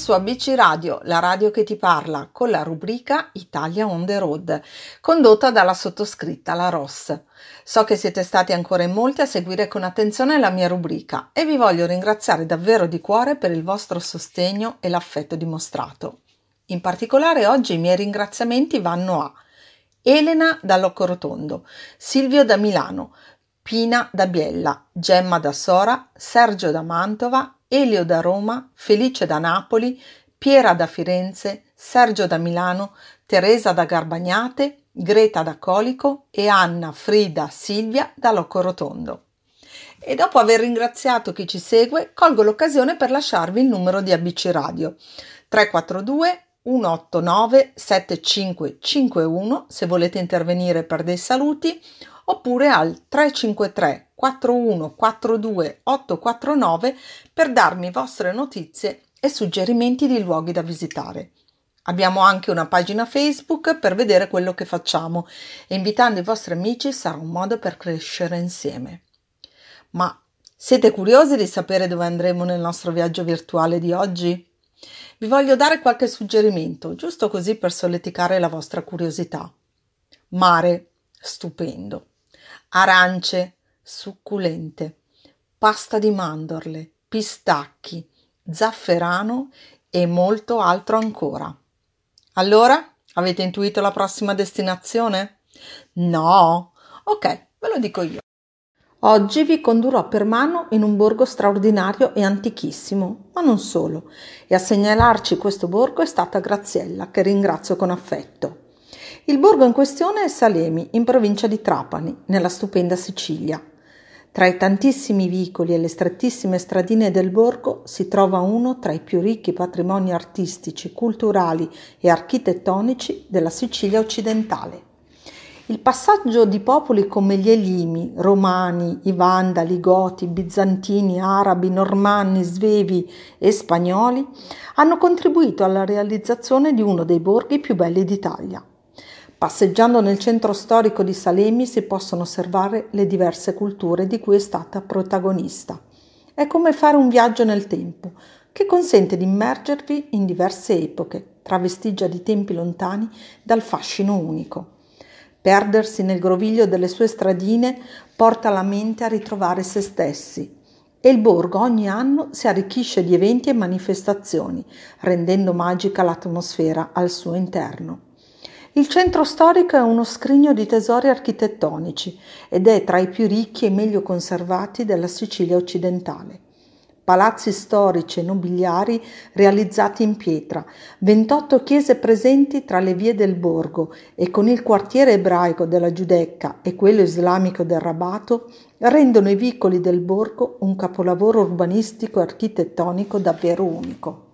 Su ABC Radio, la radio che ti parla, con la rubrica Italia on the road, condotta dalla sottoscritta La Ross. So che siete stati ancora in molti a seguire con attenzione la mia rubrica e vi voglio ringraziare davvero di cuore per il vostro sostegno e l'affetto dimostrato. In particolare oggi i miei ringraziamenti vanno a Elena da Loccorotondo, Silvio da Milano, Pina da Biella, Gemma da Sora, Sergio da Mantova, Elio da Roma, Felice da Napoli, Piera da Firenze, Sergio da Milano, Teresa da Garbagnate, Greta da Colico e Anna, Frida, Silvia da Loccorotondo. E dopo aver ringraziato chi ci segue, colgo l'occasione per lasciarvi il numero di ABC Radio 342 189 7551 se volete intervenire per dei saluti oppure al 353 41 42 849 per darmi vostre notizie e suggerimenti di luoghi da visitare. Abbiamo anche una pagina Facebook per vedere quello che facciamo e invitando i vostri amici sarà un modo per crescere insieme. Ma siete curiosi di sapere dove andremo nel nostro viaggio virtuale di oggi? Vi voglio dare qualche suggerimento, giusto così per solleticare la vostra curiosità. Mare, stupendo arance succulente, pasta di mandorle, pistacchi, zafferano e molto altro ancora. Allora, avete intuito la prossima destinazione? No? Ok, ve lo dico io. Oggi vi condurrò per mano in un borgo straordinario e antichissimo, ma non solo, e a segnalarci questo borgo è stata Graziella, che ringrazio con affetto. Il borgo in questione è Salemi, in provincia di Trapani, nella stupenda Sicilia. Tra i tantissimi vicoli e le strettissime stradine del borgo si trova uno tra i più ricchi patrimoni artistici, culturali e architettonici della Sicilia occidentale. Il passaggio di popoli come gli Elimi, Romani, i Vandali, Goti, Bizantini, Arabi, Normanni, Svevi e Spagnoli hanno contribuito alla realizzazione di uno dei borghi più belli d'Italia. Passeggiando nel centro storico di Salemi si possono osservare le diverse culture di cui è stata protagonista. È come fare un viaggio nel tempo, che consente di immergervi in diverse epoche, tra vestigia di tempi lontani dal fascino unico. Perdersi nel groviglio delle sue stradine porta la mente a ritrovare se stessi, e il borgo ogni anno si arricchisce di eventi e manifestazioni, rendendo magica l'atmosfera al suo interno. Il centro storico è uno scrigno di tesori architettonici ed è tra i più ricchi e meglio conservati della Sicilia occidentale. Palazzi storici e nobiliari realizzati in pietra, 28 chiese presenti tra le vie del borgo e con il quartiere ebraico della Giudecca e quello islamico del Rabato rendono i vicoli del borgo un capolavoro urbanistico e architettonico davvero unico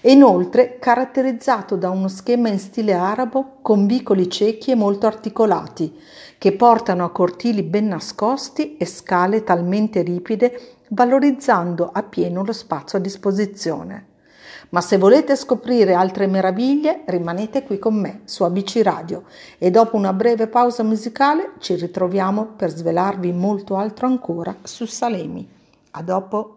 e inoltre caratterizzato da uno schema in stile arabo con vicoli ciechi e molto articolati, che portano a cortili ben nascosti e scale talmente ripide valorizzando appieno lo spazio a disposizione. Ma se volete scoprire altre meraviglie, rimanete qui con me su ABC Radio e dopo una breve pausa musicale ci ritroviamo per svelarvi molto altro ancora su Salemi. A dopo!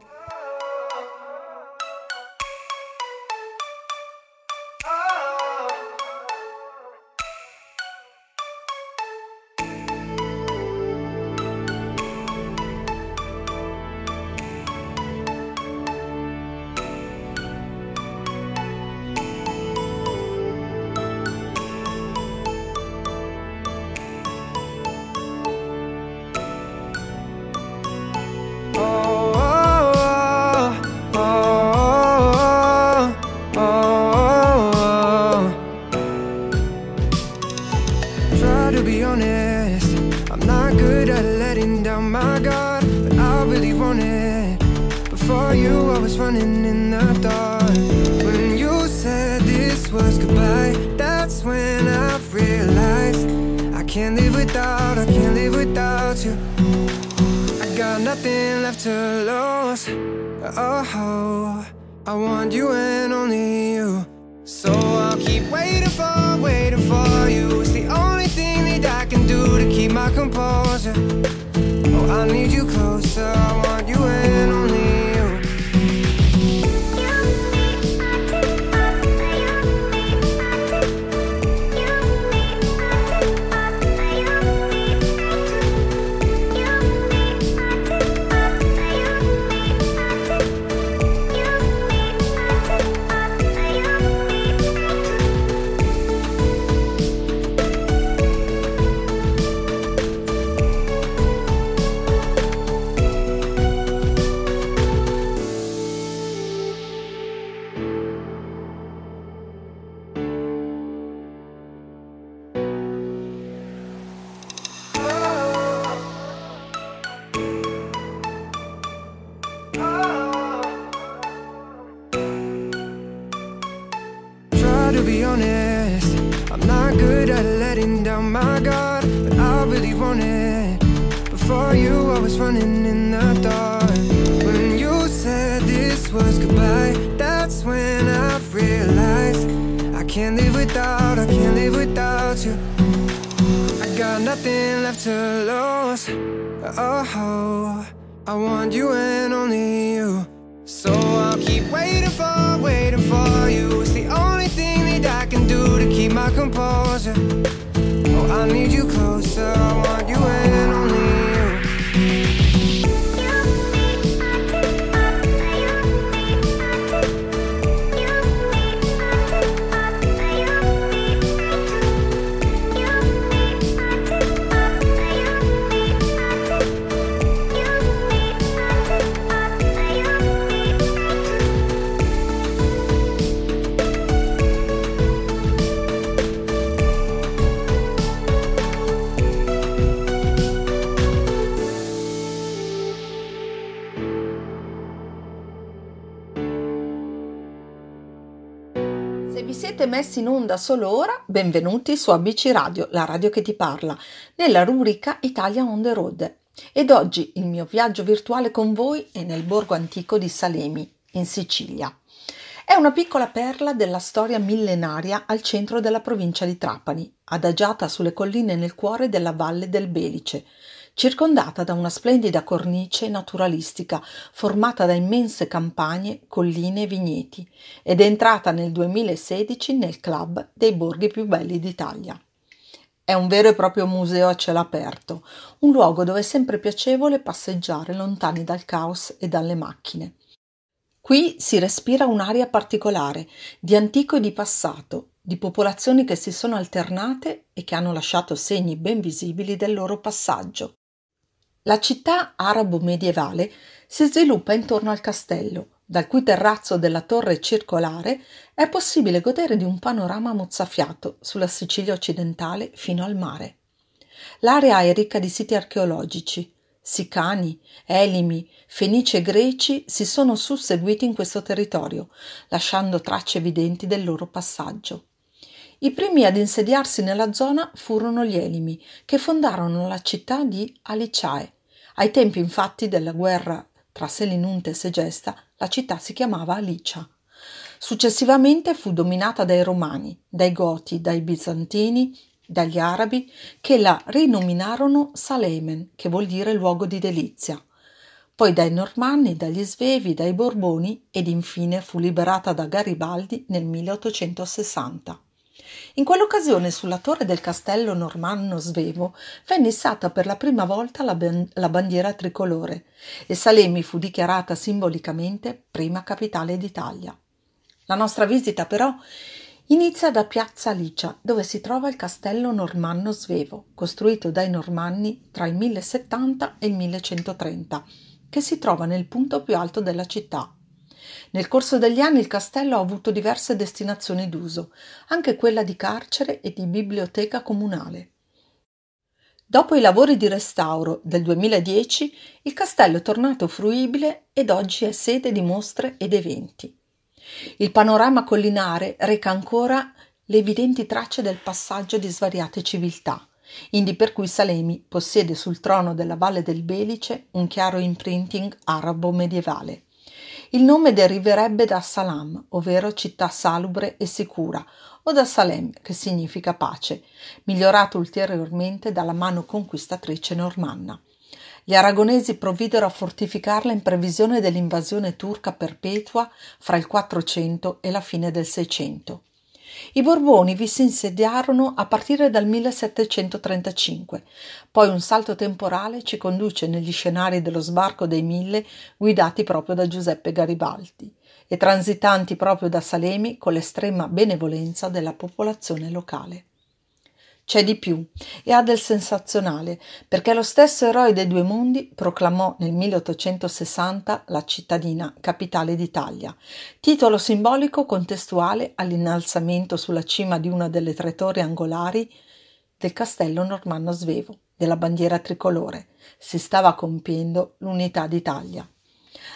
Can't live without, I can't live without you. I got nothing left to lose. Oh, I want you and only you. So I'll keep waiting for, waiting for you. It's the only thing that I can do to keep my composure. Oh, I need you closer. I want you and siete messi in onda solo ora, benvenuti su ABC Radio, la radio che ti parla, nella rubrica Italia on the road. Ed oggi il mio viaggio virtuale con voi è nel borgo antico di Salemi, in Sicilia. È una piccola perla della storia millenaria al centro della provincia di Trapani, adagiata sulle colline nel cuore della valle del Belice, circondata da una splendida cornice naturalistica formata da immense campagne, colline e vigneti, ed è entrata nel 2016 nel club dei borghi più belli d'Italia. È un vero e proprio museo a cielo aperto, un luogo dove è sempre piacevole passeggiare lontani dal caos e dalle macchine. Qui si respira un'aria particolare, di antico e di passato, di popolazioni che si sono alternate e che hanno lasciato segni ben visibili del loro passaggio. La città arabo-medievale si sviluppa intorno al castello, dal cui terrazzo della torre circolare è possibile godere di un panorama mozzafiato sulla Sicilia occidentale fino al mare. L'area è ricca di siti archeologici. Sicani, Elimi, Fenici e Greci si sono susseguiti in questo territorio, lasciando tracce evidenti del loro passaggio. I primi ad insediarsi nella zona furono gli Elimi, che fondarono la città di Aliciae. Ai tempi infatti della guerra tra Selinunte e Segesta, la città si chiamava Alicia. Successivamente fu dominata dai Romani, dai Goti, dai Bizantini, dagli Arabi, che la rinominarono Salemen, che vuol dire luogo di delizia. Poi dai Normanni, dagli Svevi, dai Borboni ed infine fu liberata da Garibaldi nel 1860. In quell'occasione sulla torre del castello normanno svevo venne issata per la prima volta la, ban- la bandiera tricolore e Salemi fu dichiarata simbolicamente prima capitale d'Italia. La nostra visita però inizia da Piazza Alicia, dove si trova il castello normanno svevo, costruito dai normanni tra il 1070 e il 1130, che si trova nel punto più alto della città. Nel corso degli anni il castello ha avuto diverse destinazioni d'uso, anche quella di carcere e di biblioteca comunale. Dopo i lavori di restauro del 2010, il castello è tornato fruibile ed oggi è sede di mostre ed eventi. Il panorama collinare reca ancora le evidenti tracce del passaggio di svariate civiltà, indi per cui Salemi possiede sul trono della Valle del Belice un chiaro imprinting arabo medievale. Il nome deriverebbe da Salam, ovvero città salubre e sicura, o da Salem, che significa pace, migliorato ulteriormente dalla mano conquistatrice normanna. Gli aragonesi provvidero a fortificarla in previsione dell'invasione turca perpetua fra il 400 e la fine del 600. I Borboni vi si insediarono a partire dal 1735, poi un salto temporale ci conduce negli scenari dello sbarco dei Mille guidati proprio da Giuseppe Garibaldi e transitanti proprio da Salemi con l'estrema benevolenza della popolazione locale. C'è di più e ha del sensazionale, perché lo stesso eroe dei due mondi proclamò nel 1860 la cittadina capitale d'Italia, titolo simbolico contestuale all'innalzamento sulla cima di una delle tre torri angolari del castello normanno svevo, della bandiera tricolore. Si stava compiendo l'unità d'Italia.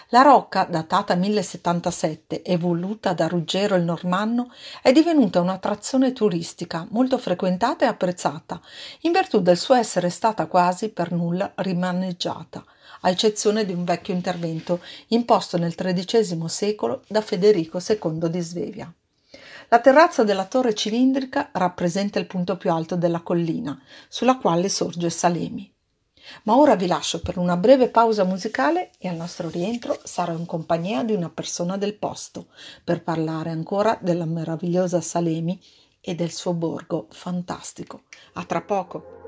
La rocca, datata 1077 e voluta da Ruggero il Normanno, è divenuta un'attrazione turistica molto frequentata e apprezzata, in virtù del suo essere stata quasi per nulla rimaneggiata, a eccezione di un vecchio intervento imposto nel XIII secolo da Federico II di Svevia. La terrazza della torre cilindrica rappresenta il punto più alto della collina, sulla quale sorge Salemi. Ma ora vi lascio per una breve pausa musicale e al nostro rientro sarò in compagnia di una persona del posto per parlare ancora della meravigliosa Salemi e del suo borgo fantastico. A tra poco!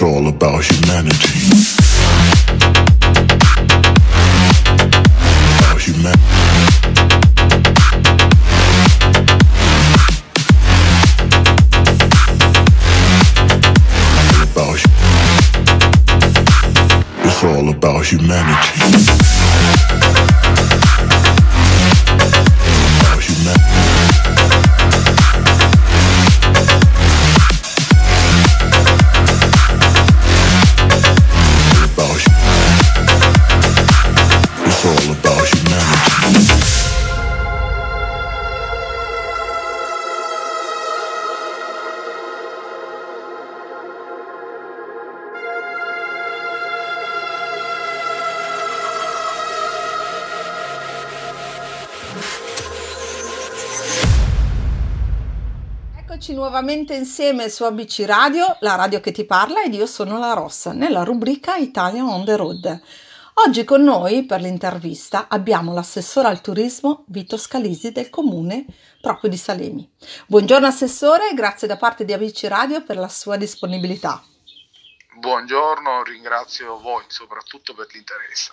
It's all about humanity. About humanity. It's all about humanity. Nuovamente insieme su ABC Radio, la radio che ti parla ed io sono la Rossa, nella rubrica Italia on the road. Oggi con noi per l'intervista abbiamo l'assessore al turismo Vito Scalisi del comune proprio di Salemi. Buongiorno assessore, grazie da parte di ABC Radio per la sua disponibilità. Buongiorno, ringrazio voi soprattutto per l'interesse.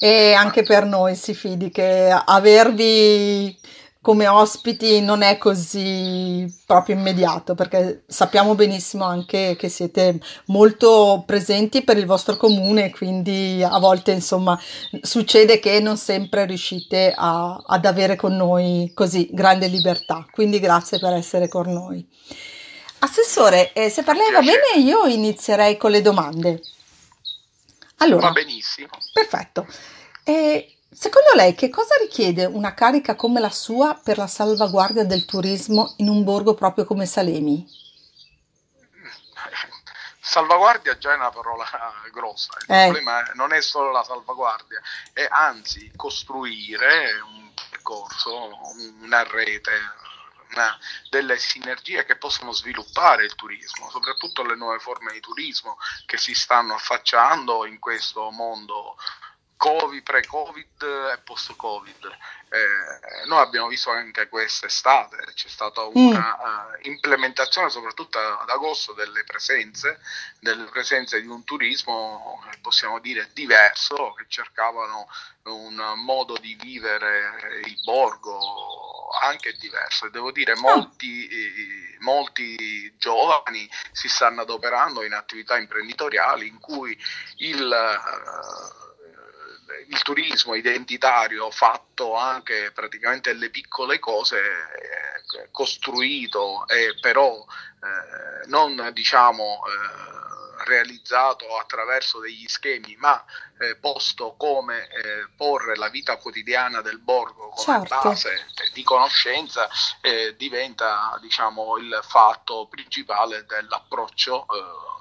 E anche per noi si fidi che avervi come ospiti non è così proprio immediato, perché sappiamo benissimo anche che siete molto presenti per il vostro comune, quindi a volte insomma succede che non sempre riuscite a- ad avere con noi così grande libertà. Quindi grazie per essere con noi. Assessore, eh, se per lei va bene, io inizierei con le domande. Allora, Va benissimo. Perfetto. E secondo lei che cosa richiede una carica come la sua per la salvaguardia del turismo in un borgo proprio come Salemi? salvaguardia già è una parola grossa, il Eh. problema non è solo la salvaguardia, è anzi costruire un percorso, una rete, una- delle sinergie che possono sviluppare il turismo, soprattutto le nuove forme di turismo che si stanno affacciando in questo mondo Covid, pre-Covid e post-Covid. Eh, noi abbiamo visto anche quest'estate, c'è stata una eh, implementazione soprattutto ad agosto delle presenze, delle presenze di un turismo, possiamo dire, diverso, che cercavano un modo di vivere il borgo anche diverso. E devo dire molti, eh, molti giovani si stanno adoperando in attività imprenditoriali in cui il, eh, il turismo identitario fatto anche praticamente le piccole cose eh, costruito e però eh, non diciamo eh, realizzato attraverso degli schemi ma eh, posto come eh, porre la vita quotidiana del borgo come Certo. base di conoscenza eh, diventa diciamo il fatto principale dell'approccio eh,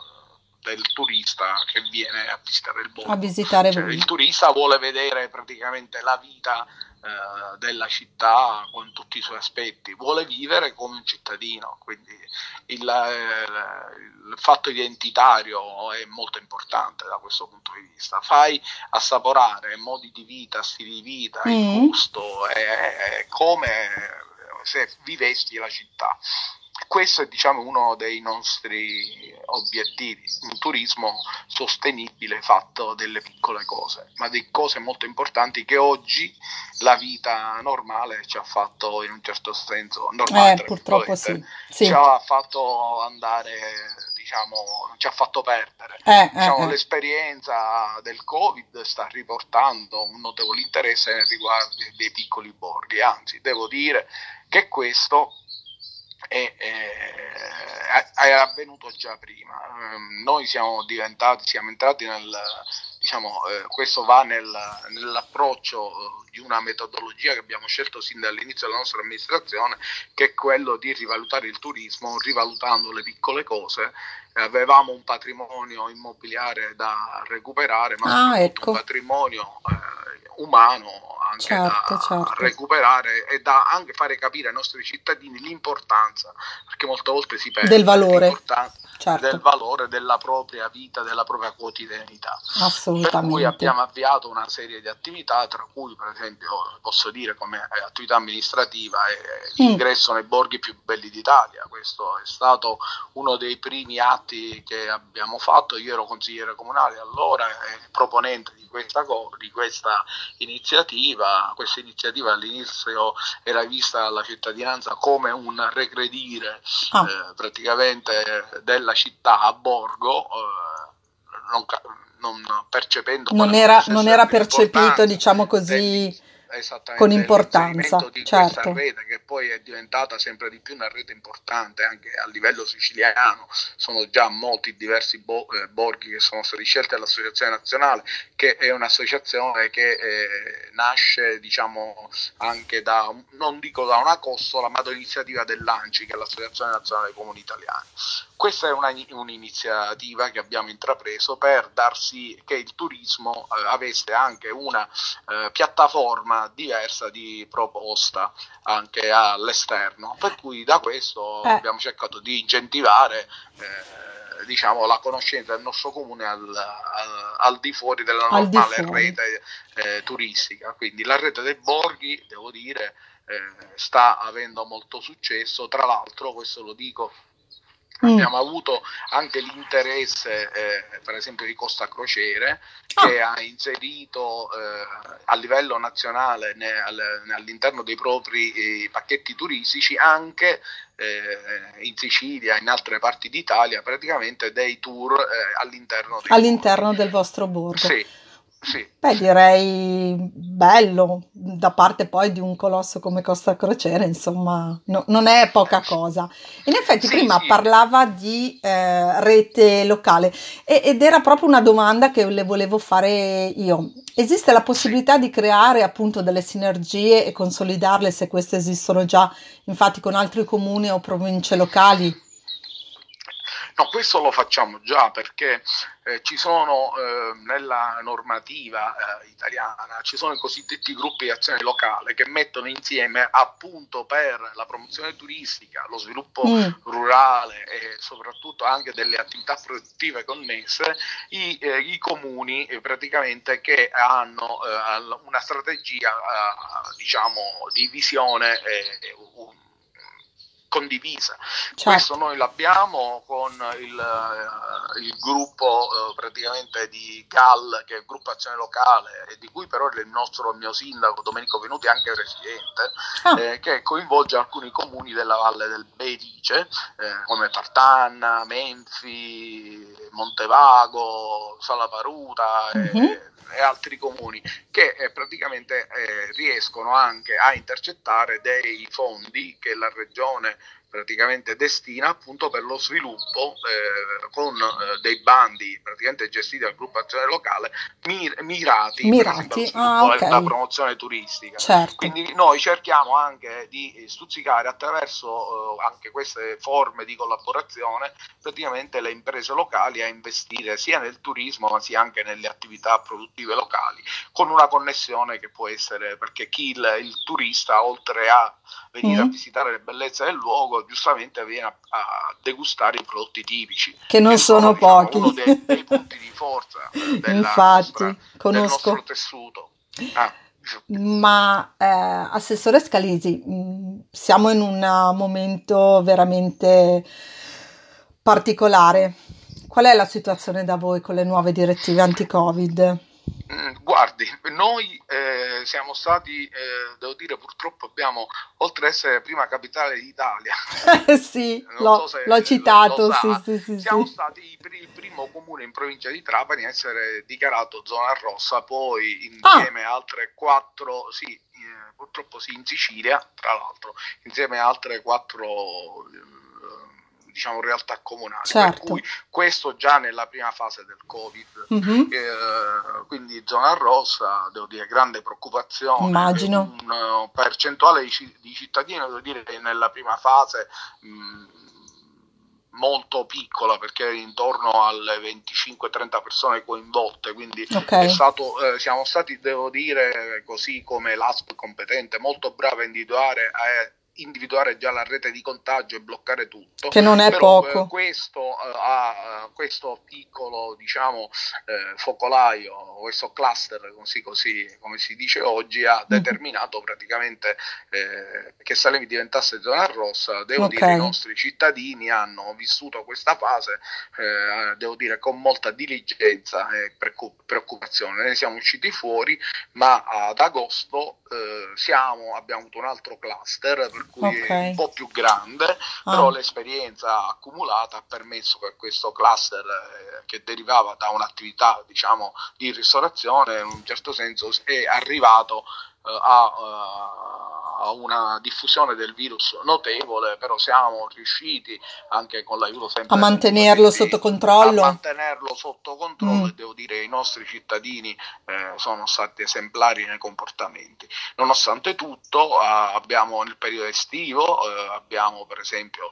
del turista che viene a visitare il borgo a visitare cioè, il turista vuole vedere praticamente la vita eh, della città con tutti i suoi aspetti, vuole vivere come un cittadino, quindi il, eh, il fatto identitario è molto importante da questo punto di vista. Fai assaporare modi di vita, stili di vita, il Mm. gusto, è, è come se vivessi la città. Questo è diciamo uno dei nostri obiettivi, un turismo sostenibile fatto delle piccole cose, ma di cose molto importanti che oggi la vita normale ci ha fatto in un certo senso normale, Eh, purtroppo sì. Sì. ci ha fatto andare, diciamo, ci ha fatto perdere. Eh, Diciamo, eh, eh. l'esperienza del Covid sta riportando un notevole interesse nei riguardi dei piccoli borghi, anzi devo dire che questo è, è- è avvenuto già prima. Ehm, Noi siamo diventati, siamo entrati nel, diciamo, eh, questo va nel- nell'approccio eh, di una metodologia che abbiamo scelto sin dall'inizio della nostra amministrazione, che è quello di rivalutare il turismo, rivalutando le piccole cose. Eh, Avevamo un patrimonio immobiliare da recuperare, ma Ah, ecco. un patrimonio eh, umano anche Certo, da certo. recuperare e da anche fare capire ai nostri cittadini l'importanza, perché molte volte si perde Del valore. l'importanza Certo. del valore della propria vita, della propria quotidianità. Per cui Assolutamente. abbiamo avviato una serie di attività, tra cui per esempio posso dire come eh, attività amministrativa Mm. l'ingresso nei borghi più belli d'Italia. Questo è stato uno dei primi atti che abbiamo fatto. Io ero consigliere comunale allora e proponente di questa, co- di questa iniziativa. Questa iniziativa all'inizio era vista dalla cittadinanza come un regredire Ah. eh, praticamente della città a borgo, eh, non, non percependo Non era, non era percepito, diciamo così, esattamente, con importanza, di certo. questa rete che poi è diventata sempre di più una rete importante anche a livello siciliano. Sono già molti diversi bo- eh, borghi che sono stati scelti dall'Associazione Nazionale, che è un'associazione che eh, nasce diciamo anche da, non dico da una costola, ma da un'iniziativa dell'ANCI, che è l'Associazione Nazionale dei Comuni Italiani. Questa è una- un'iniziativa che abbiamo intrapreso per dar sì che il turismo eh, avesse anche una eh, piattaforma diversa di proposta anche all'esterno. Per cui da questo Eh. abbiamo cercato di incentivare eh, diciamo, la conoscenza del nostro comune al, al- al di fuori della normale fuori. rete eh, turistica. Quindi la rete dei borghi, devo dire, eh, sta avendo molto successo. Tra l'altro, questo lo dico Mm. Abbiamo avuto anche l'interesse, eh, per esempio, di Costa Crociere, Ah. che ha inserito eh, a livello nazionale ne- al- all'interno dei propri eh, pacchetti turistici anche eh, in Sicilia, in altre parti d'Italia, praticamente dei tour eh, all'interno all'interno del vostro borgo. Sì, sì. Beh, direi bello da parte poi di un colosso come Costa Crociere, insomma, no- non è poca cosa. In effetti, Sì, prima sì. parlava di eh, rete locale e- ed era proprio una domanda che le volevo fare io. Esiste la possibilità di creare appunto delle sinergie e consolidarle se queste esistono già, infatti, con altri comuni o province locali? No, questo lo facciamo già perché eh, ci sono eh, nella normativa eh, italiana, ci sono i cosiddetti gruppi di azione locale che mettono insieme appunto per la promozione turistica, lo sviluppo mm. rurale e soprattutto anche delle attività produttive connesse, i, eh, i comuni eh, praticamente che hanno eh, una strategia diciamo di visione condivisa. Certo. Questo noi l'abbiamo con il, eh, il gruppo eh, praticamente di GAL, che è il gruppo azione locale, e di cui però il nostro il mio sindaco Domenico Venuti è anche presidente, ah. eh, che coinvolge alcuni comuni della valle del Belice, eh, come Tartanna, Menfi, Montevago, Salaparuta. Mm-hmm. E, e altri comuni che eh, praticamente eh, riescono anche a intercettare dei fondi che la regione praticamente destina appunto per lo sviluppo eh, con eh, dei bandi praticamente gestiti dal gruppo azione locale mir- mirati, mirati. Ah, okay. la promozione turistica certo. quindi noi cerchiamo anche di stuzzicare attraverso eh, anche queste forme di collaborazione praticamente le imprese locali a investire sia nel turismo ma sia anche nelle attività produttive locali con una connessione che può essere perché chi il, il turista oltre a venire mm. a visitare le bellezze del luogo giustamente viene a, a, degustare i prodotti tipici. Che non che sono, sono diciamo, pochi. uno dei, dei, punti di forza Infatti, nostra, conosco. del nostro tessuto. Ah. Ma eh, Assessore Scalisi, mm, siamo in un momento veramente particolare. Qual è la situazione da voi con le nuove direttive anti-Covid? Mm, guardi, noi eh, siamo stati, eh, devo dire, purtroppo abbiamo, oltre ad essere prima capitale d'Italia, sì, l'ho, so l'ho citato, lo sa, sì, sì, siamo stati il primo comune in provincia di Trapani a essere dichiarato zona rossa, poi insieme ah. a altre quattro, sì, eh, purtroppo sì, in Sicilia, tra l'altro, insieme a altre quattro diciamo, realtà comunali. Certo. Per cui questo già nella prima fase del Covid, mm-hmm. eh, quindi zona rossa, devo dire, grande preoccupazione. Immagino. Un uh, percentuale di, di, cittadini, devo dire, nella prima fase. Mh, molto piccola perché intorno alle 25-30 persone coinvolte, quindi okay. stato, eh, siamo stati, devo dire, così come l'ASP competente, molto brava a individuare eh, individuare già la rete di contagio e bloccare tutto. Che non è Però, poco. Eh, questo, eh, ha, questo piccolo diciamo, focolaio, questo cluster, così, così, come si dice oggi, ha mm. determinato praticamente che Salemi diventasse zona rossa. Devo okay. dire, i nostri cittadini hanno vissuto questa fase, devo dire, con molta diligenza e preoccupazione. Ne siamo usciti fuori, ma ad agosto eh, siamo, abbiamo avuto un altro cluster per cui okay. è un po' più grande, ah. però l'esperienza accumulata ha permesso che questo cluster eh, che derivava da un'attività diciamo di ristorazione in un certo senso è arrivato a, uh, a una diffusione del virus notevole, però siamo riusciti anche con l'aiuto sempre a mantenerlo sotto controllo. A mantenerlo sotto controllo mm. e devo dire che i nostri cittadini eh, sono stati esemplari nei comportamenti. Nonostante tutto, eh, abbiamo nel periodo estivo, eh, abbiamo per esempio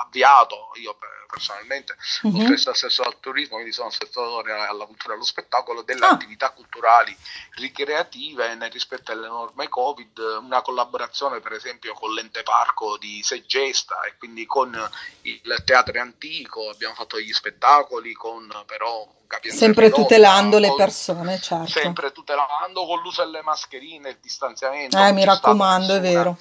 avviato, io personalmente, mm-hmm. oltre ad assessore al turismo, quindi sono assessore alla cultura e allo spettacolo, delle ah. attività culturali ricreative nel rispetto alle norme Covid, una collaborazione per esempio con l'ente parco di Segesta e quindi con il teatro antico, abbiamo fatto degli spettacoli con però sempre tutelando le persone, certo. Sempre tutelando con l'uso delle mascherine, il distanziamento. Eh, mi raccomando, è vero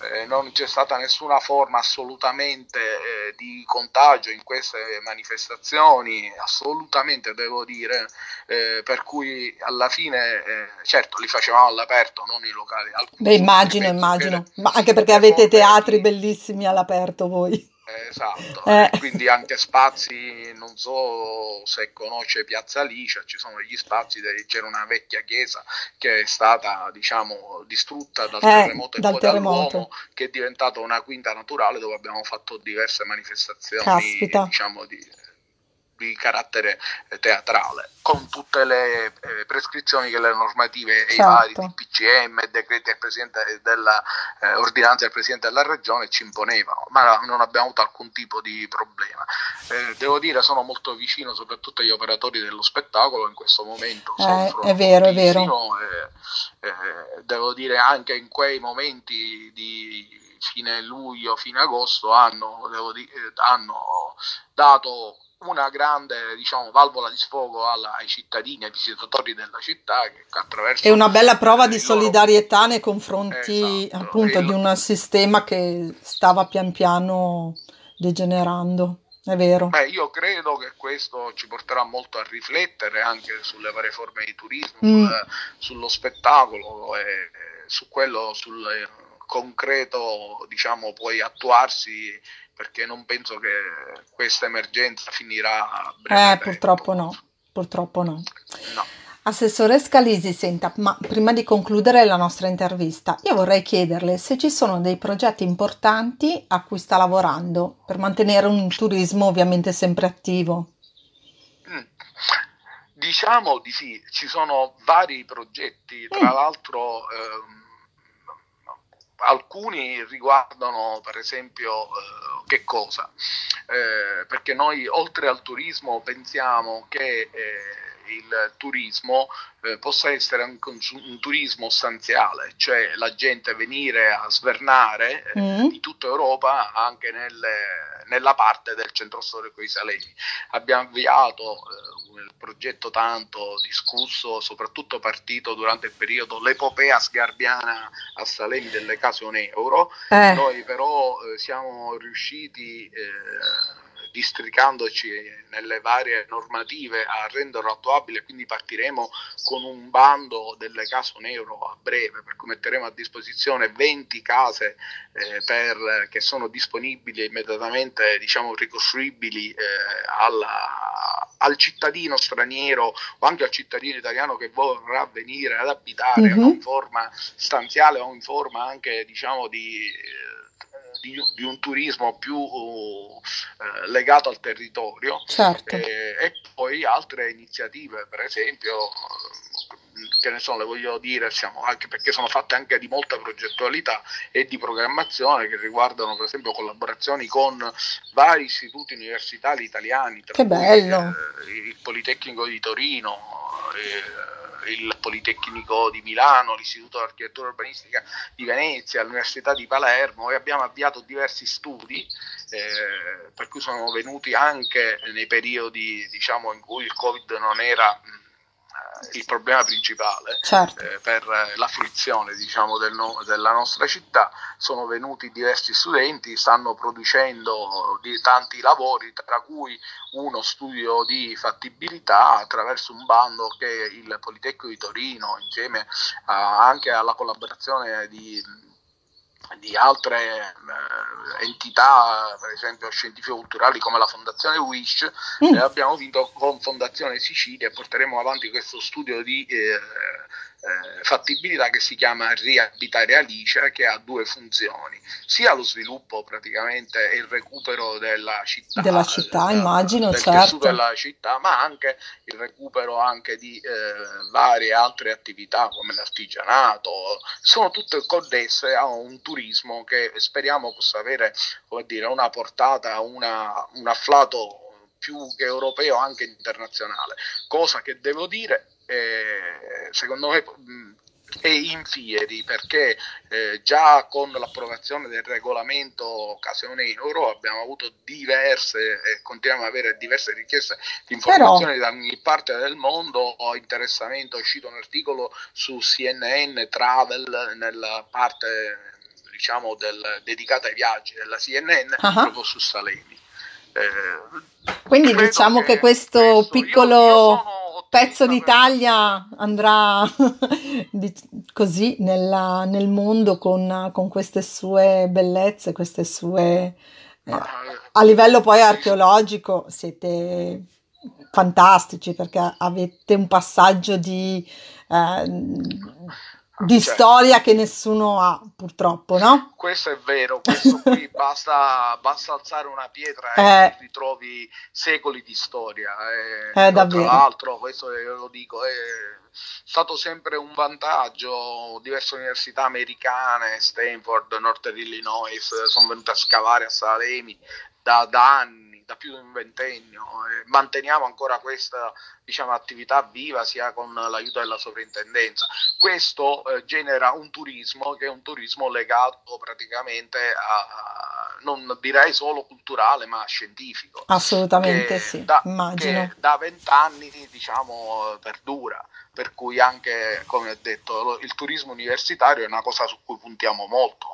eh, non c'è stata nessuna forma assolutamente eh, di contagio in queste manifestazioni, assolutamente devo dire, eh, per cui alla fine, eh, certo, li facevamo all'aperto, non in locali. Beh, immagino, immagino, ma anche perché avete teatri bellissimi all'aperto voi. Esatto, eh. quindi anche spazi, non so se conosce Piazza Licia, ci sono degli spazi, c'era una vecchia chiesa che è stata diciamo distrutta dal eh, terremoto dal e poi terremoto. dall'uomo, che è diventata una quinta naturale dove abbiamo fatto diverse manifestazioni Caspita. diciamo di di carattere eh, teatrale, con tutte le eh, prescrizioni che le normative e i vari Certo. DPCM decreti del Presidente della eh, ordinanza del Presidente della Regione ci imponevano, ma non abbiamo avuto alcun tipo di problema. Eh, devo dire, sono molto vicino soprattutto agli operatori dello spettacolo in questo momento. Eh, è vero, è vero. eh, devo dire anche in quei momenti di fine luglio, fine agosto hanno, devo di- eh, hanno dato una grande diciamo, valvola di sfogo alla- ai cittadini, ai visitatori della città che attraverso È una bella prova di loro- solidarietà nei confronti Esatto, appunto il- di un sistema che stava pian piano degenerando. È vero. Beh, io credo che questo ci porterà molto a riflettere anche sulle varie forme di turismo, Mm. sul- sullo spettacolo e e su quello, sul concreto, diciamo, poi attuarsi, perché non penso che questa emergenza finirà breve Eh, purtroppo no, purtroppo no. No. Assessore Scalisi, senta, ma prima di concludere la nostra intervista, io vorrei chiederle se ci sono dei progetti importanti a cui sta lavorando per mantenere un turismo ovviamente sempre attivo. Mm. Diciamo di sì, ci sono vari progetti, tra Mm. l'altro ehm, alcuni riguardano per esempio eh, che cosa? Eh, perché noi oltre al turismo pensiamo che eh, il turismo eh, possa essere anche un, un turismo stanziale, cioè la gente venire a svernare eh, Mm. di tutta Europa anche nelle- nella parte del centro storico di Salemi. Abbiamo avviato eh, il progetto tanto discusso, soprattutto partito durante il periodo l'epopea sgarbiana a Salemi delle case un euro. Eh, Noi però eh, siamo riusciti, eh, districandoci nelle varie normative, a renderlo attuabile, quindi partiremo con un bando delle case un euro a breve, per cui metteremo a disposizione 20 case eh, per- che sono disponibili e immediatamente diciamo, ricostruibili eh, alla- al cittadino straniero o anche al cittadino italiano che vorrà venire ad abitare Mhm. o in forma stanziale o in forma anche diciamo di, eh, di, di un turismo più eh, legato al territorio certo. eh, e poi altre iniziative, per esempio, che ne so, le voglio dire, siamo anche perché sono fatte anche di molta progettualità e di programmazione che riguardano, per esempio, collaborazioni con vari istituti universitari italiani, tra Che cui, bello. eh, il Politecnico di Torino, eh, il Politecnico di Milano, l'Istituto di Architettura Urbanistica di Venezia, l'Università di Palermo e abbiamo avviato diversi studi eh, per cui sono venuti anche nei periodi diciamo, in cui il Covid non era il problema principale Certo. eh, per la fruizione diciamo, del no- della nostra città. Sono venuti diversi studenti, stanno producendo tanti lavori, tra cui uno studio di fattibilità attraverso un bando che il Politecnico di Torino, insieme a- anche alla collaborazione di di altre eh, entità, per esempio scientifico-culturali come la Fondazione Wish, Mm. eh, abbiamo vinto con Fondazione Sicilia e porteremo avanti questo studio di eh, eh, fattibilità che si chiama Riabitare Alice, che ha due funzioni, sia lo sviluppo praticamente e il recupero della città, Della città, del- immagino, del certo. della città, ma anche il recupero anche di eh, varie altre attività come l'artigianato, sono tutte connesse a un turismo che speriamo possa avere come dire, una portata, una- un afflato più che europeo anche internazionale, cosa che devo dire eh, secondo me mh, è in fieri perché eh, già con l'approvazione del regolamento occasione euro abbiamo avuto diverse e continuiamo ad avere diverse richieste di informazioni da ogni parte del mondo ho interessamento è uscito un articolo su CNN Travel nella parte diciamo del, dedicata ai viaggi della CNN Ah. proprio su Salemi Eh, Quindi diciamo che questo questo- io- piccolo io sono ottimista pezzo d'Italia andrà di- così nella- nel mondo con, con queste sue bellezze, queste sue... eh, Ma, a livello poi archeologico siete fantastici perché avete un passaggio di... eh, di Cioè, storia che nessuno ha, purtroppo, no? Questo è vero, questo qui basta, basta alzare una pietra e Eh. ritrovi secoli di storia. E, Eh, tra l'altro, questo lo dico, è stato sempre un vantaggio. Diverse università americane, Stanford, Northern Illinois, sono venute a scavare a Salemi da, da anni, da più di un ventennio. E manteniamo ancora questa diciamo, attività viva sia con l'aiuto della sovrintendenza. Questo eh, genera un turismo che è un turismo legato praticamente a, non direi solo culturale, ma scientifico. Assolutamente sì, da, immagino. che da vent'anni diciamo perdura per cui anche come ho detto il turismo universitario è una cosa su cui puntiamo molto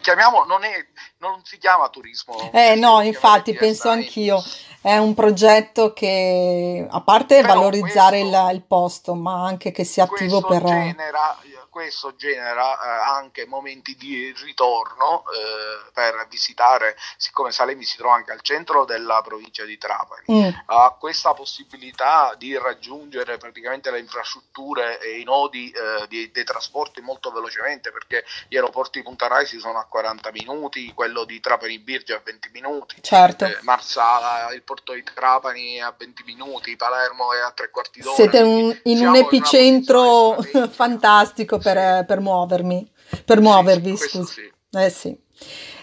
chiamiamo non, è, non si chiama turismo Eh no, infatti penso anch'io, è un progetto che a parte Però valorizzare questo- il, il posto, ma anche che sia attivo per... genera, questo genera eh, anche momenti di ritorno eh, per visitare, siccome Salemi si trova anche al centro della provincia di Trapani, Mm, ha questa possibilità di raggiungere praticamente le infrastrutture e i nodi eh, di- dei trasporti molto velocemente perché gli aeroporti di Punta Raisi sono a 40 minuti, quello di Trapani Birgi a 20 minuti. certo, eh, Marsala, il porto di Trapani a 20 minuti, Palermo è a tre quarti d'ora. siete un- in un epicentro fantastico per, Sì. per muovermi, per Sì, muovervi, questo scusi. sì. Eh sì.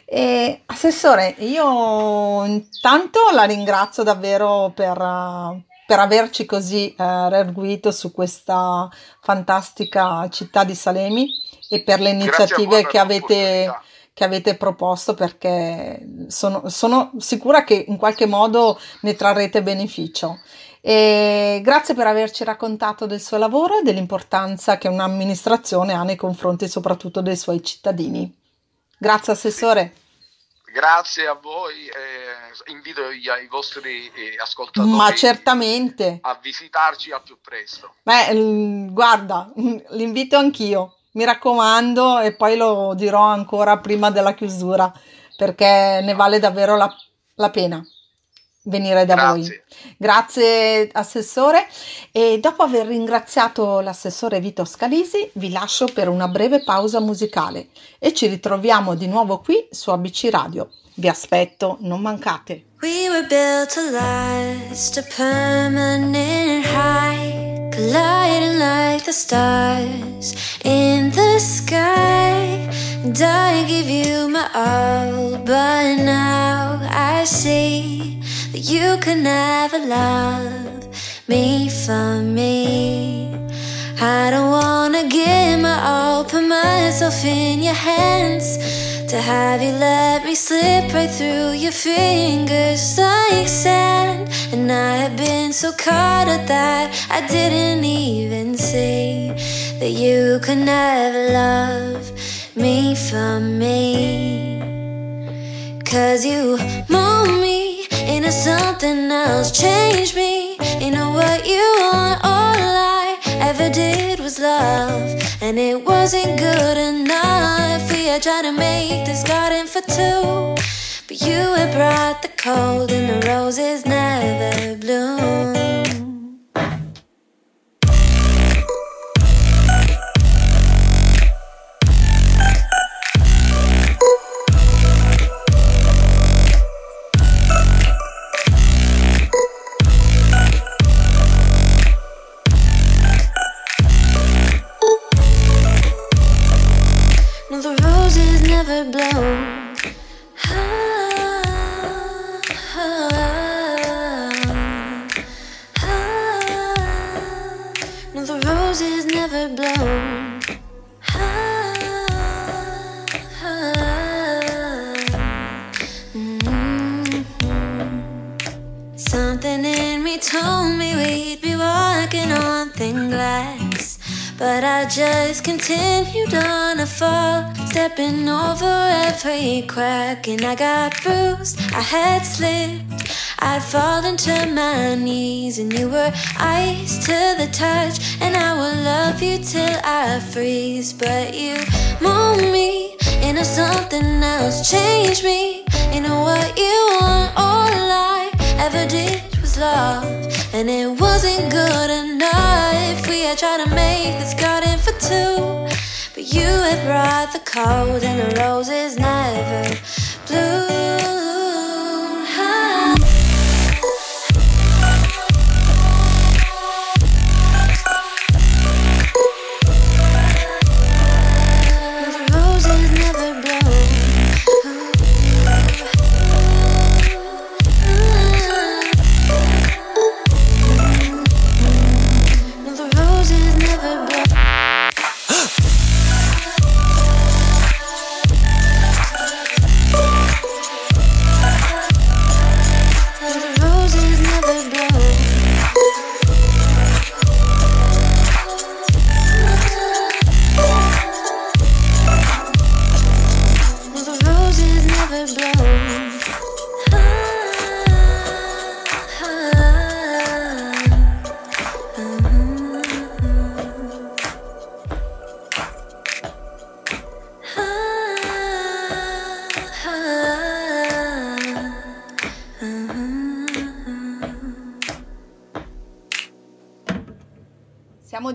E, Assessore, io intanto la ringrazio davvero per, eh, per averci così eh, reerguito su questa fantastica città di Salemi e per le iniziative per che avete, che avete proposto perché sono, sono sicura che in qualche modo ne trarrete beneficio. E grazie per averci raccontato del suo lavoro e dell'importanza che un'amministrazione ha nei confronti soprattutto dei suoi cittadini. Grazie Assessore. Grazie a voi e invito gli- i vostri eh, ascoltatori Ma certamente. a visitarci al più presto. Beh, mm, guarda, l'invito anch'io, mi raccomando, e poi lo dirò ancora prima della chiusura, perché ne vale davvero la, la pena venire da voi. Grazie. Grazie Assessore e dopo aver ringraziato l'assessore Vito Scalisi vi lascio per una breve pausa musicale e ci ritroviamo di nuovo qui su ABC Radio. Vi aspetto, non mancate. We were built to last, a permanent high, colliding like the stars in the sky. And I give you my all, but now I see that you could never love me for me. I don't wanna give my all, put myself in your hands. To have you let me slip right through your fingers like sand. And I have been so caught up that I didn't even see that you could never love me for me. Cause you mold me into something else, change me into what you want. All I ever did was love, and it wasn't good enough. We had trying to make this garden for two, but you had brought the cold, and the roses never bloom. Continued on a fall, stepping over every crack, and I got bruised. I had slipped, I'd fallen to my knees, and you were ice to the touch, and I will love you till I freeze. But you mold me into something else, change me into what you want. All I ever did was love, and it wasn't good enough. We had tried to make this garden for two. But you had brought the cold, and the roses never blue.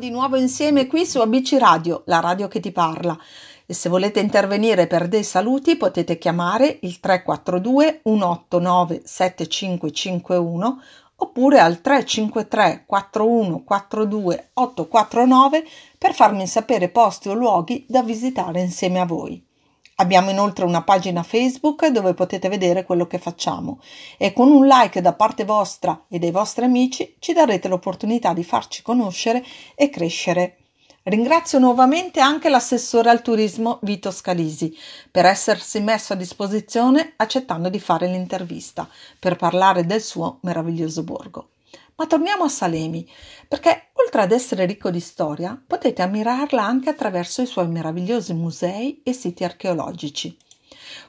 Di nuovo insieme qui su ABC Radio, la radio che ti parla. E se volete intervenire per dei saluti potete chiamare il 342 189 7551 oppure al 353 4142 849 per farmi sapere posti o luoghi da visitare insieme a voi. Abbiamo inoltre una pagina Facebook dove potete vedere quello che facciamo e con un like da parte vostra e dei vostri amici ci darete l'opportunità di farci conoscere e crescere. Ringrazio nuovamente anche l'assessore al turismo Vito Scalisi per essersi messo a disposizione accettando di fare l'intervista per parlare del suo meraviglioso borgo. Ma torniamo a Salemi, perché oltre ad essere ricco di storia, potete ammirarla anche attraverso i suoi meravigliosi musei e siti archeologici.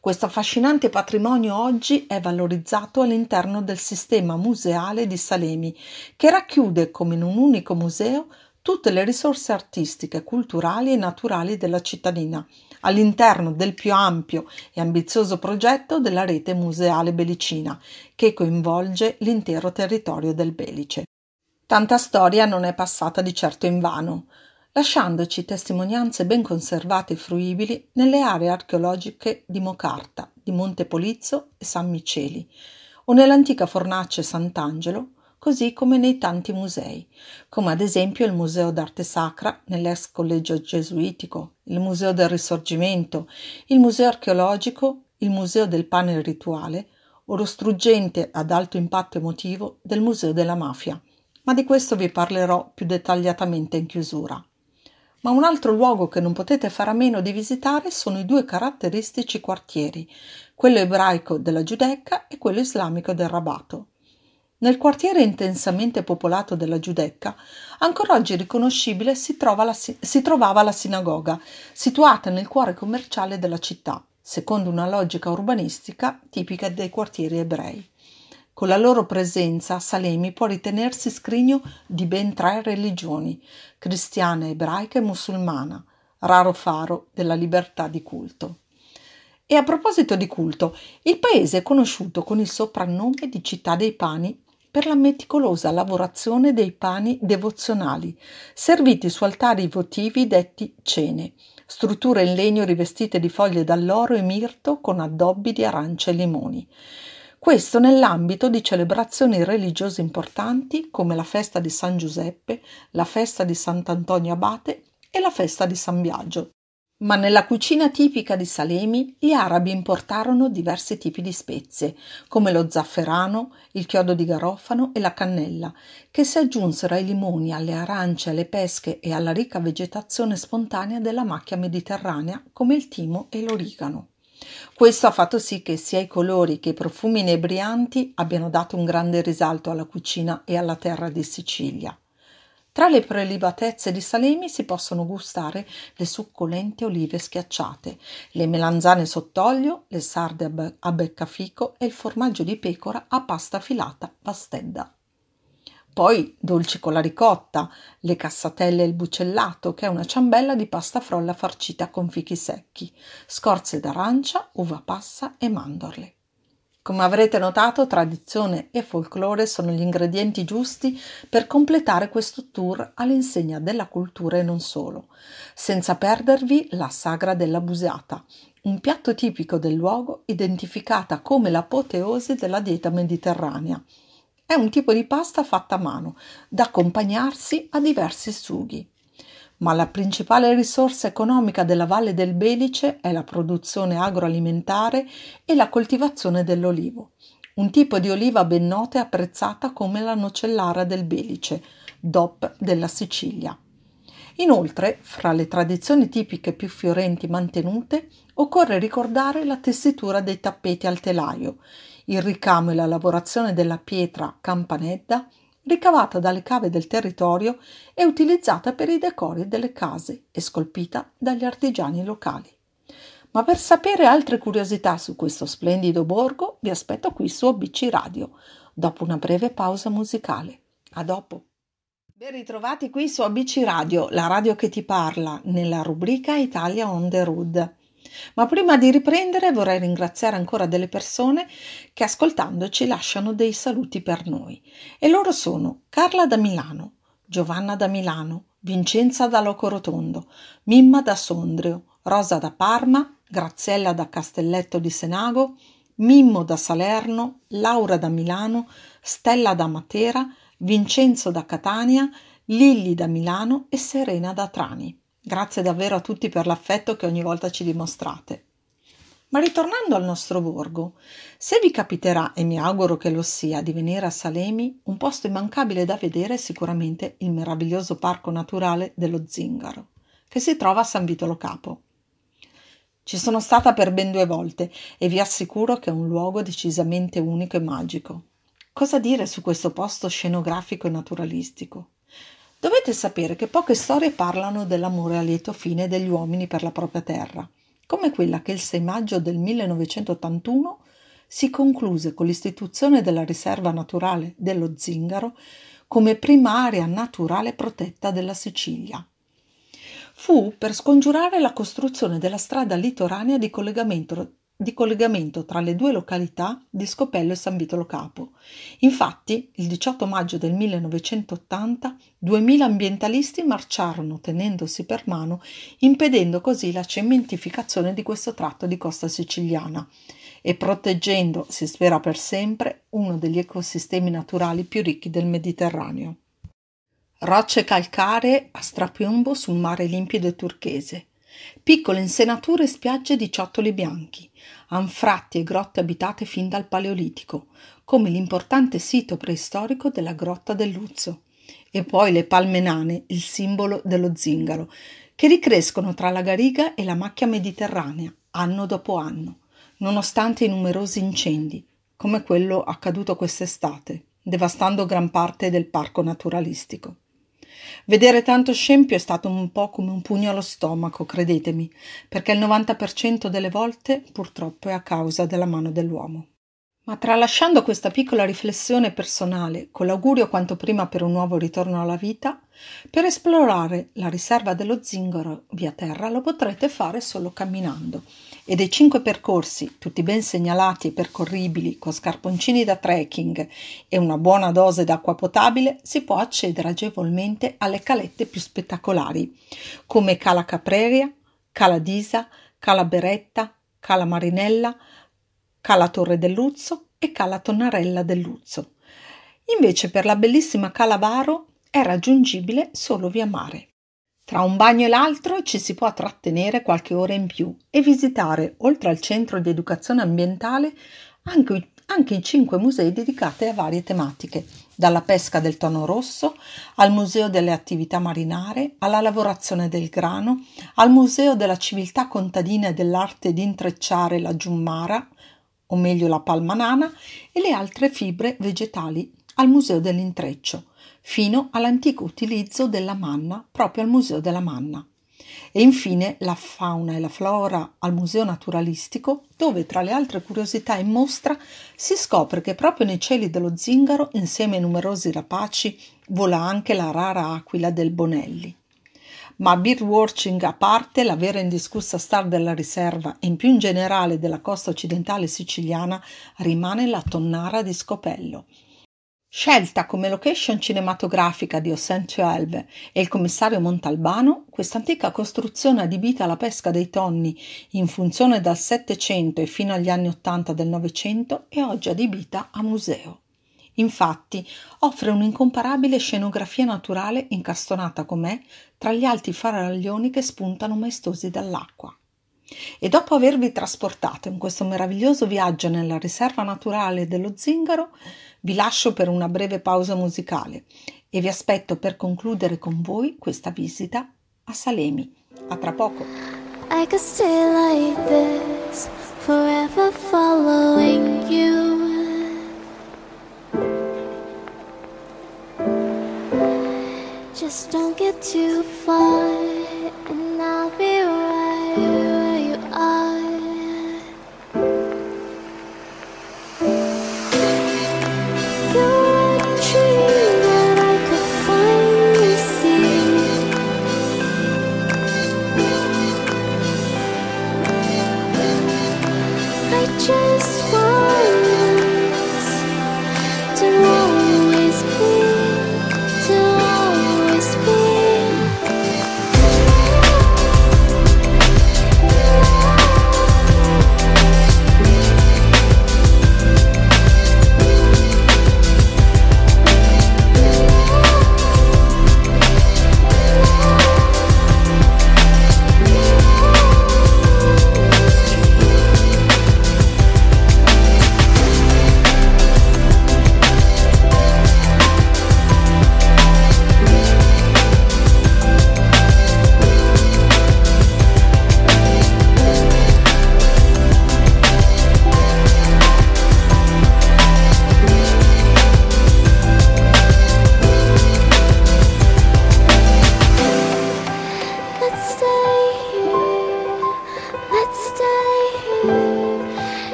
Questo affascinante patrimonio oggi è valorizzato all'interno del sistema museale di Salemi, che racchiude come in un unico museo tutte le risorse artistiche, culturali e naturali della cittadina, all'interno del più ampio e ambizioso progetto della rete museale belicina, che coinvolge l'intero territorio del Belice. Tanta storia non è passata di certo invano, lasciandoci testimonianze ben conservate e fruibili nelle aree archeologiche di Mocarta, di Montepolizzo e San Miceli, o nell'antica fornace Sant'Angelo, così come nei tanti musei, come ad esempio il Museo d'Arte Sacra nell'ex Collegio Gesuitico, il Museo del Risorgimento, il Museo Archeologico, il Museo del Pane Rituale o lo struggente ad alto impatto emotivo del Museo della Mafia, ma di questo vi parlerò più dettagliatamente in chiusura. Ma un altro luogo che non potete fare a meno di visitare sono i due caratteristici quartieri, quello ebraico della Giudecca e quello islamico del Rabato. Nel quartiere intensamente popolato della Giudecca, ancora oggi riconoscibile si, la, si trovava la sinagoga, situata nel cuore commerciale della città, secondo una logica urbanistica tipica dei quartieri ebrei. Con la loro presenza Salemi può ritenersi scrigno di ben tre religioni, cristiana, ebraica e musulmana, raro faro della libertà di culto. E a proposito di culto, il paese è conosciuto con il soprannome di città dei pani per la meticolosa lavorazione dei pani devozionali, serviti su altari votivi detti cene, strutture in legno rivestite di foglie d'alloro e mirto con addobbi di arance e limoni. Questo nell'ambito di celebrazioni religiose importanti come la festa di San Giuseppe, la festa di Sant'Antonio Abate e la festa di San Biagio. Ma nella cucina tipica di Salemi gli arabi importarono diversi tipi di spezie, come lo zafferano, il chiodo di garofano e la cannella, che si aggiunsero ai limoni, alle arance, alle pesche e alla ricca vegetazione spontanea della macchia mediterranea, come il timo e l'origano. Questo ha fatto sì che sia i colori che i profumi inebrianti abbiano dato un grande risalto alla cucina e alla terra di Sicilia. Tra le prelibatezze di Salemi si possono gustare le succolente olive schiacciate, le melanzane sott'olio, le sarde a beccafico e il formaggio di pecora a pasta filata pastedda. Poi dolci con la ricotta, le cassatelle e il bucellato, che è una ciambella di pasta frolla farcita con fichi secchi, scorze d'arancia, uva passa e mandorle. Come avrete notato, tradizione e folklore sono gli ingredienti giusti per completare questo tour all'insegna della cultura e non solo, senza perdervi la sagra della busata, un piatto tipico del luogo identificata come l'apoteosi della dieta mediterranea. È un tipo di pasta fatta a mano, da accompagnarsi a diversi sughi ma la principale risorsa economica della Valle del Belice è la produzione agroalimentare e la coltivazione dell'olivo, un tipo di oliva ben nota e apprezzata come la nocellara del Belice, DOP della Sicilia. Inoltre, fra le tradizioni tipiche più fiorenti mantenute, occorre ricordare la tessitura dei tappeti al telaio, il ricamo e la lavorazione della pietra campanedda ricavata dalle cave del territorio e utilizzata per i decori delle case e scolpita dagli artigiani locali. Ma per sapere altre curiosità su questo splendido borgo vi aspetto qui su OBC Radio, dopo una breve pausa musicale. A dopo! Ben ritrovati qui su ABC Radio, la radio che ti parla, nella rubrica Italia on the road. Ma prima di riprendere vorrei ringraziare ancora delle persone che ascoltandoci lasciano dei saluti per noi. E loro sono Carla da Milano, Giovanna da Milano, Vincenza da Locorotondo, Mimma da Sondrio, Rosa da Parma, Graziella da Castelletto di Senago, Mimmo da Salerno, Laura da Milano, Stella da Matera, Vincenzo da Catania, Lilli da Milano e Serena da Trani. Grazie davvero a tutti per l'affetto che ogni volta ci dimostrate. Ma ritornando al nostro borgo, se vi capiterà, e mi auguro che lo sia, di venire a Salemi, un posto immancabile da vedere è sicuramente il meraviglioso parco naturale dello Zingaro, che si trova a San Vitolo Capo. Ci sono stata per ben due volte e vi assicuro che è un luogo decisamente unico e magico. Cosa dire su questo posto scenografico e naturalistico? Dovete sapere che poche storie parlano dell'amore a lieto fine degli uomini per la propria terra, come quella che il 6 maggio del 1981 si concluse con l'istituzione della riserva naturale dello Zingaro come prima area naturale protetta della Sicilia. Fu per scongiurare la costruzione della strada litoranea di collegamento di collegamento tra le due località di Scopello e San Vitolo Capo. Infatti, il 18 maggio del 1980, 2000 ambientalisti marciarono tenendosi per mano, impedendo così la cementificazione di questo tratto di costa siciliana e proteggendo, si spera per sempre, uno degli ecosistemi naturali più ricchi del Mediterraneo. Rocce calcaree a strapiombo sul mare limpido e turchese, piccole insenature e spiagge di ciottoli bianchi, anfratti e grotte abitate fin dal Paleolitico, come l'importante sito preistorico della Grotta del Luzzo, e poi le palme nane, il simbolo dello zingaro, che ricrescono tra la Gariga e la macchia mediterranea, anno dopo anno, nonostante i numerosi incendi, come quello accaduto quest'estate, devastando gran parte del parco naturalistico. Vedere tanto scempio è stato un po' come un pugno allo stomaco, credetemi, perché il 90% delle volte purtroppo è a causa della mano dell'uomo. Ma tralasciando questa piccola riflessione personale, con l'augurio quanto prima per un nuovo ritorno alla vita, per esplorare la riserva dello zingaro via terra lo potrete fare solo camminando e dei cinque percorsi, tutti ben segnalati e percorribili con scarponcini da trekking e una buona dose d'acqua potabile, si può accedere agevolmente alle calette più spettacolari, come Cala Capreria, Cala Disa, Cala Beretta, Cala Marinella, Cala Torre del Luzzo e Cala Tonnarella del Luzzo. Invece per la bellissima Cala Varo è raggiungibile solo via mare. Tra un bagno e l'altro ci si può trattenere qualche ora in più e visitare, oltre al centro di educazione ambientale, anche, anche i cinque musei dedicati a varie tematiche, dalla pesca del tono rosso al museo delle attività marinare, alla lavorazione del grano, al museo della civiltà contadina e dell'arte di intrecciare la giummara, o meglio la palmanana, e le altre fibre vegetali al museo dell'intreccio fino all'antico utilizzo della manna proprio al Museo della Manna. E infine la fauna e la flora al Museo Naturalistico, dove tra le altre curiosità in mostra si scopre che proprio nei cieli dello zingaro, insieme ai numerosi rapaci, vola anche la rara aquila del Bonelli. Ma birdwatching a parte, la vera indiscussa star della riserva e in più in generale della costa occidentale siciliana rimane la tonnara di Scopello. Scelta come location cinematografica di Ossentio Elve e il commissario Montalbano, questa antica costruzione adibita alla pesca dei tonni in funzione dal Settecento e fino agli anni Ottanta del Novecento è oggi adibita a museo. Infatti offre un'incomparabile scenografia naturale incastonata com'è tra gli alti faraglioni che spuntano maestosi dall'acqua. E dopo avervi trasportato in questo meraviglioso viaggio nella riserva naturale dello Zingaro, vi lascio per una breve pausa musicale e vi aspetto per concludere con voi questa visita a Salemi. A tra poco. I could stay like this, forever following you. Just don't get too far,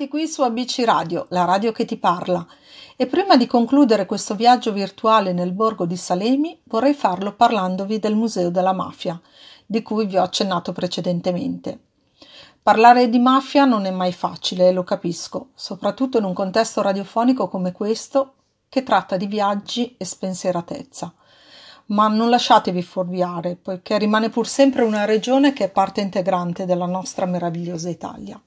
ritrovati qui su ABC Radio, la radio che ti parla. E prima di concludere questo viaggio virtuale nel borgo di Salemi, vorrei farlo parlandovi del Museo della Mafia, di cui vi ho accennato precedentemente. Parlare di mafia non è mai facile, lo capisco, soprattutto in un contesto radiofonico come questo che tratta di viaggi e spensieratezza. ma non lasciatevi fuorviare, poiché rimane pur sempre una regione che è parte integrante della nostra meravigliosa Italia.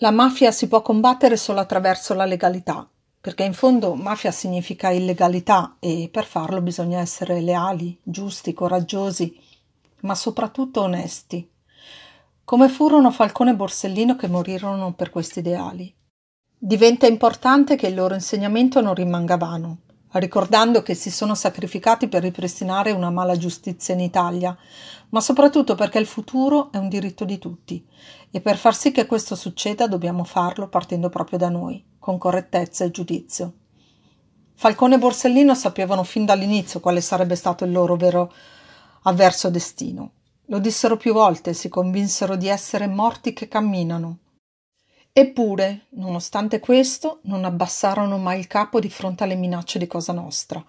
La mafia si può combattere solo attraverso la legalità, perché in fondo mafia significa illegalità e per farlo bisogna essere leali, giusti, coraggiosi, ma soprattutto onesti, come furono Falcone e Borsellino che morirono per questi ideali. Diventa importante che il loro insegnamento non rimanga vano, ricordando che si sono sacrificati per ripristinare una mala giustizia in Italia, ma soprattutto perché il futuro è un diritto di tutti e per far sì che questo succeda dobbiamo farlo partendo proprio da noi, con correttezza e giudizio. Falcone e Borsellino sapevano fin dall'inizio quale sarebbe stato il loro vero avverso destino. Lo dissero più volte, si convinsero di essere morti che camminano, Eppure, nonostante questo, non abbassarono mai il capo di fronte alle minacce di Cosa Nostra.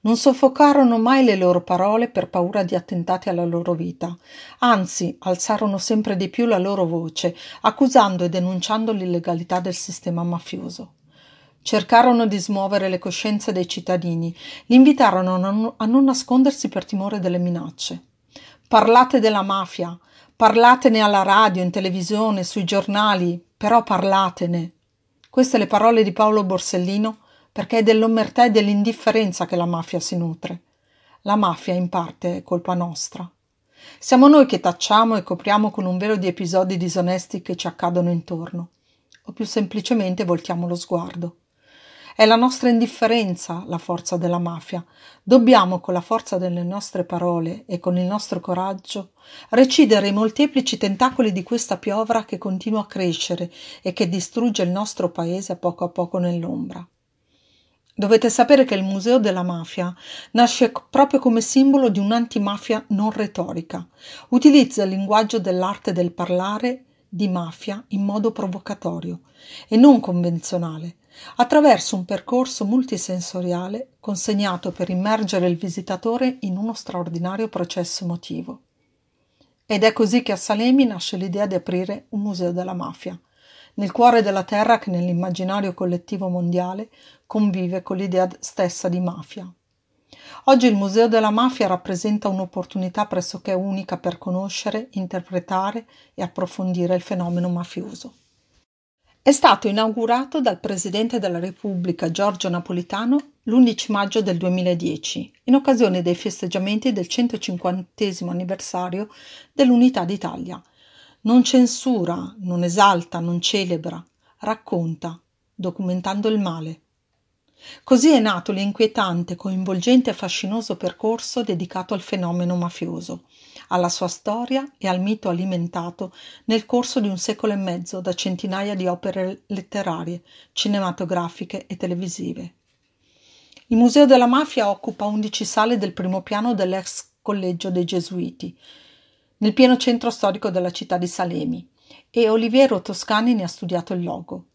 Non soffocarono mai le loro parole per paura di attentati alla loro vita, anzi alzarono sempre di più la loro voce, accusando e denunciando l'illegalità del sistema mafioso. Cercarono di smuovere le coscienze dei cittadini, li invitarono a non, nascondersi per timore delle minacce. Parlate della mafia, parlatene alla radio, in televisione, sui giornali, però parlatene. Queste le parole di Paolo Borsellino perché è dell'omertà e dell'indifferenza che la mafia si nutre. La mafia in parte è colpa nostra. Siamo noi che tacciamo e copriamo con un velo di episodi disonesti che ci accadono intorno, o più semplicemente voltiamo lo sguardo. È la nostra indifferenza la forza della mafia. Dobbiamo, con la forza delle nostre parole e con il nostro coraggio, recidere i molteplici tentacoli di questa piovra che continua a crescere e che distrugge il nostro paese a poco a poco nell'ombra. Dovete sapere che il Museo della Mafia nasce proprio come simbolo di un'antimafia non retorica. Utilizza il linguaggio dell'arte del parlare di mafia in modo provocatorio e non convenzionale, attraverso un percorso multisensoriale consegnato per immergere il visitatore in uno straordinario processo emotivo. Ed è così che a Salemi nasce l'idea di aprire un museo della mafia, nel cuore della terra che nell'immaginario collettivo mondiale convive con l'idea stessa di mafia. Oggi il Museo della Mafia rappresenta un'opportunità pressoché unica per conoscere, interpretare e approfondire il fenomeno mafioso. È stato inaugurato dal Presidente della Repubblica Giorgio Napolitano l'11 maggio del 2010, in occasione dei festeggiamenti del 150 anniversario dell'Unità d'Italia. Non censura, non esalta, non celebra, racconta, documentando il male. Così è nato l'inquietante, coinvolgente e fascinoso percorso dedicato al fenomeno mafioso, alla sua storia e al mito alimentato nel corso di un secolo e mezzo da centinaia di opere letterarie, cinematografiche e televisive. Il Museo della Mafia occupa 11 sale del primo piano dell'ex collegio dei Gesuiti, nel pieno centro storico della città di Salemi, e Oliviero Toscani ne ha studiato il logo,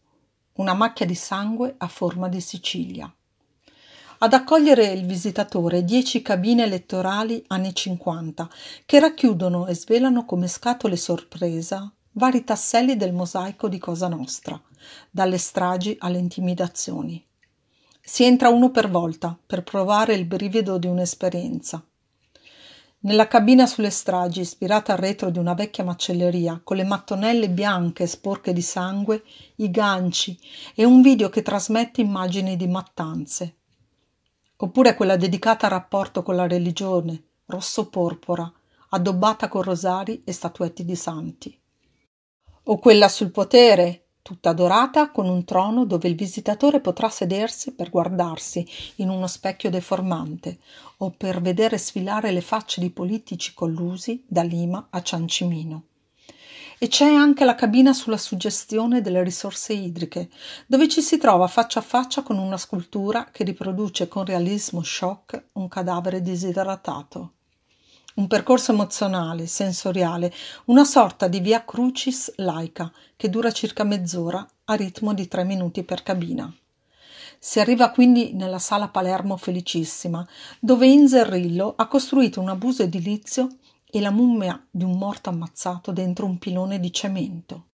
una macchia di sangue a forma di Sicilia. Ad accogliere il visitatore dieci cabine elettorali anni 50 che racchiudono e svelano come scatole sorpresa vari tasselli del mosaico di Cosa Nostra, dalle stragi alle intimidazioni. Si entra uno per volta per provare il brivido di un'esperienza. Nella cabina sulle stragi, ispirata al retro di una vecchia macelleria, con le mattonelle bianche sporche di sangue, i ganci e un video che trasmette immagini di mattanze, oppure quella dedicata al rapporto con la religione, rosso-porpora, addobbata con rosari e statuetti di santi. O quella sul potere, tutta dorata, con un trono dove il visitatore potrà sedersi per guardarsi in uno specchio deformante o per vedere sfilare le facce di politici collusi da Lima a Ciancimino. E c'è anche la cabina sulla suggestione delle risorse idriche, dove ci si trova faccia a faccia con una scultura che riproduce con realismo shock un cadavere disidratato. Un percorso emozionale, sensoriale, una sorta di via crucis laica che dura circa mezz'ora a ritmo di tre minuti per cabina. Si arriva quindi nella sala Palermo Felicissima, dove Inzerrillo ha costruito un abuso edilizio e la mummia di un morto ammazzato dentro un pilone di cemento.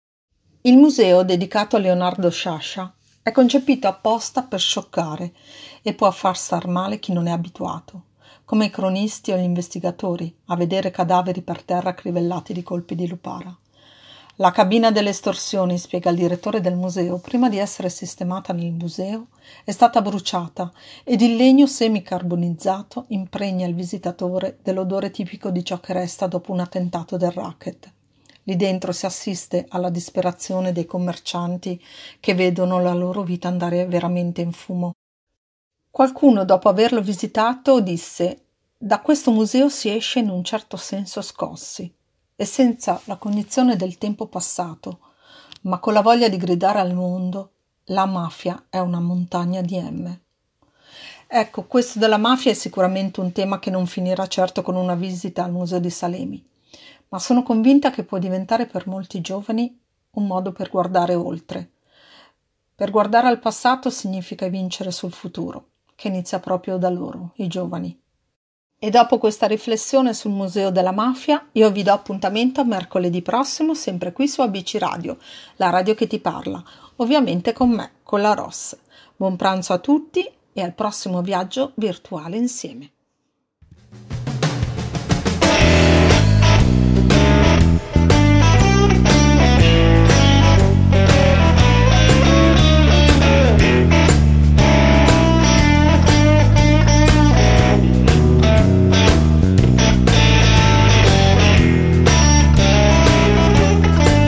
Il museo dedicato a Leonardo Sciascia è concepito apposta per scioccare e può far star male chi non è abituato. come i cronisti o gli investigatori, a vedere cadaveri per terra crivellati di colpi di lupara. La cabina delle estorsioni, spiega il direttore del museo, prima di essere sistemata nel museo, è stata bruciata ed il legno semicarbonizzato impregna il visitatore dell'odore tipico di ciò che resta dopo un attentato del racket. Lì dentro si assiste alla disperazione dei commercianti che vedono la loro vita andare veramente in fumo. Qualcuno, dopo averlo visitato, disse da questo museo si esce in un certo senso scossi e senza la cognizione del tempo passato, ma con la voglia di gridare al mondo la mafia è una montagna di M. Ecco, questo della mafia è sicuramente un tema che non finirà certo con una visita al Museo di Salemi, ma sono convinta che può diventare per molti giovani un modo per guardare oltre. Per guardare al passato significa vincere sul futuro, che inizia proprio da loro, i giovani. E dopo questa riflessione sul Museo della Mafia, io vi do appuntamento mercoledì prossimo, sempre qui su ABC Radio, la radio che ti parla, ovviamente con me, con la Ross. Buon pranzo a tutti e al prossimo viaggio virtuale insieme.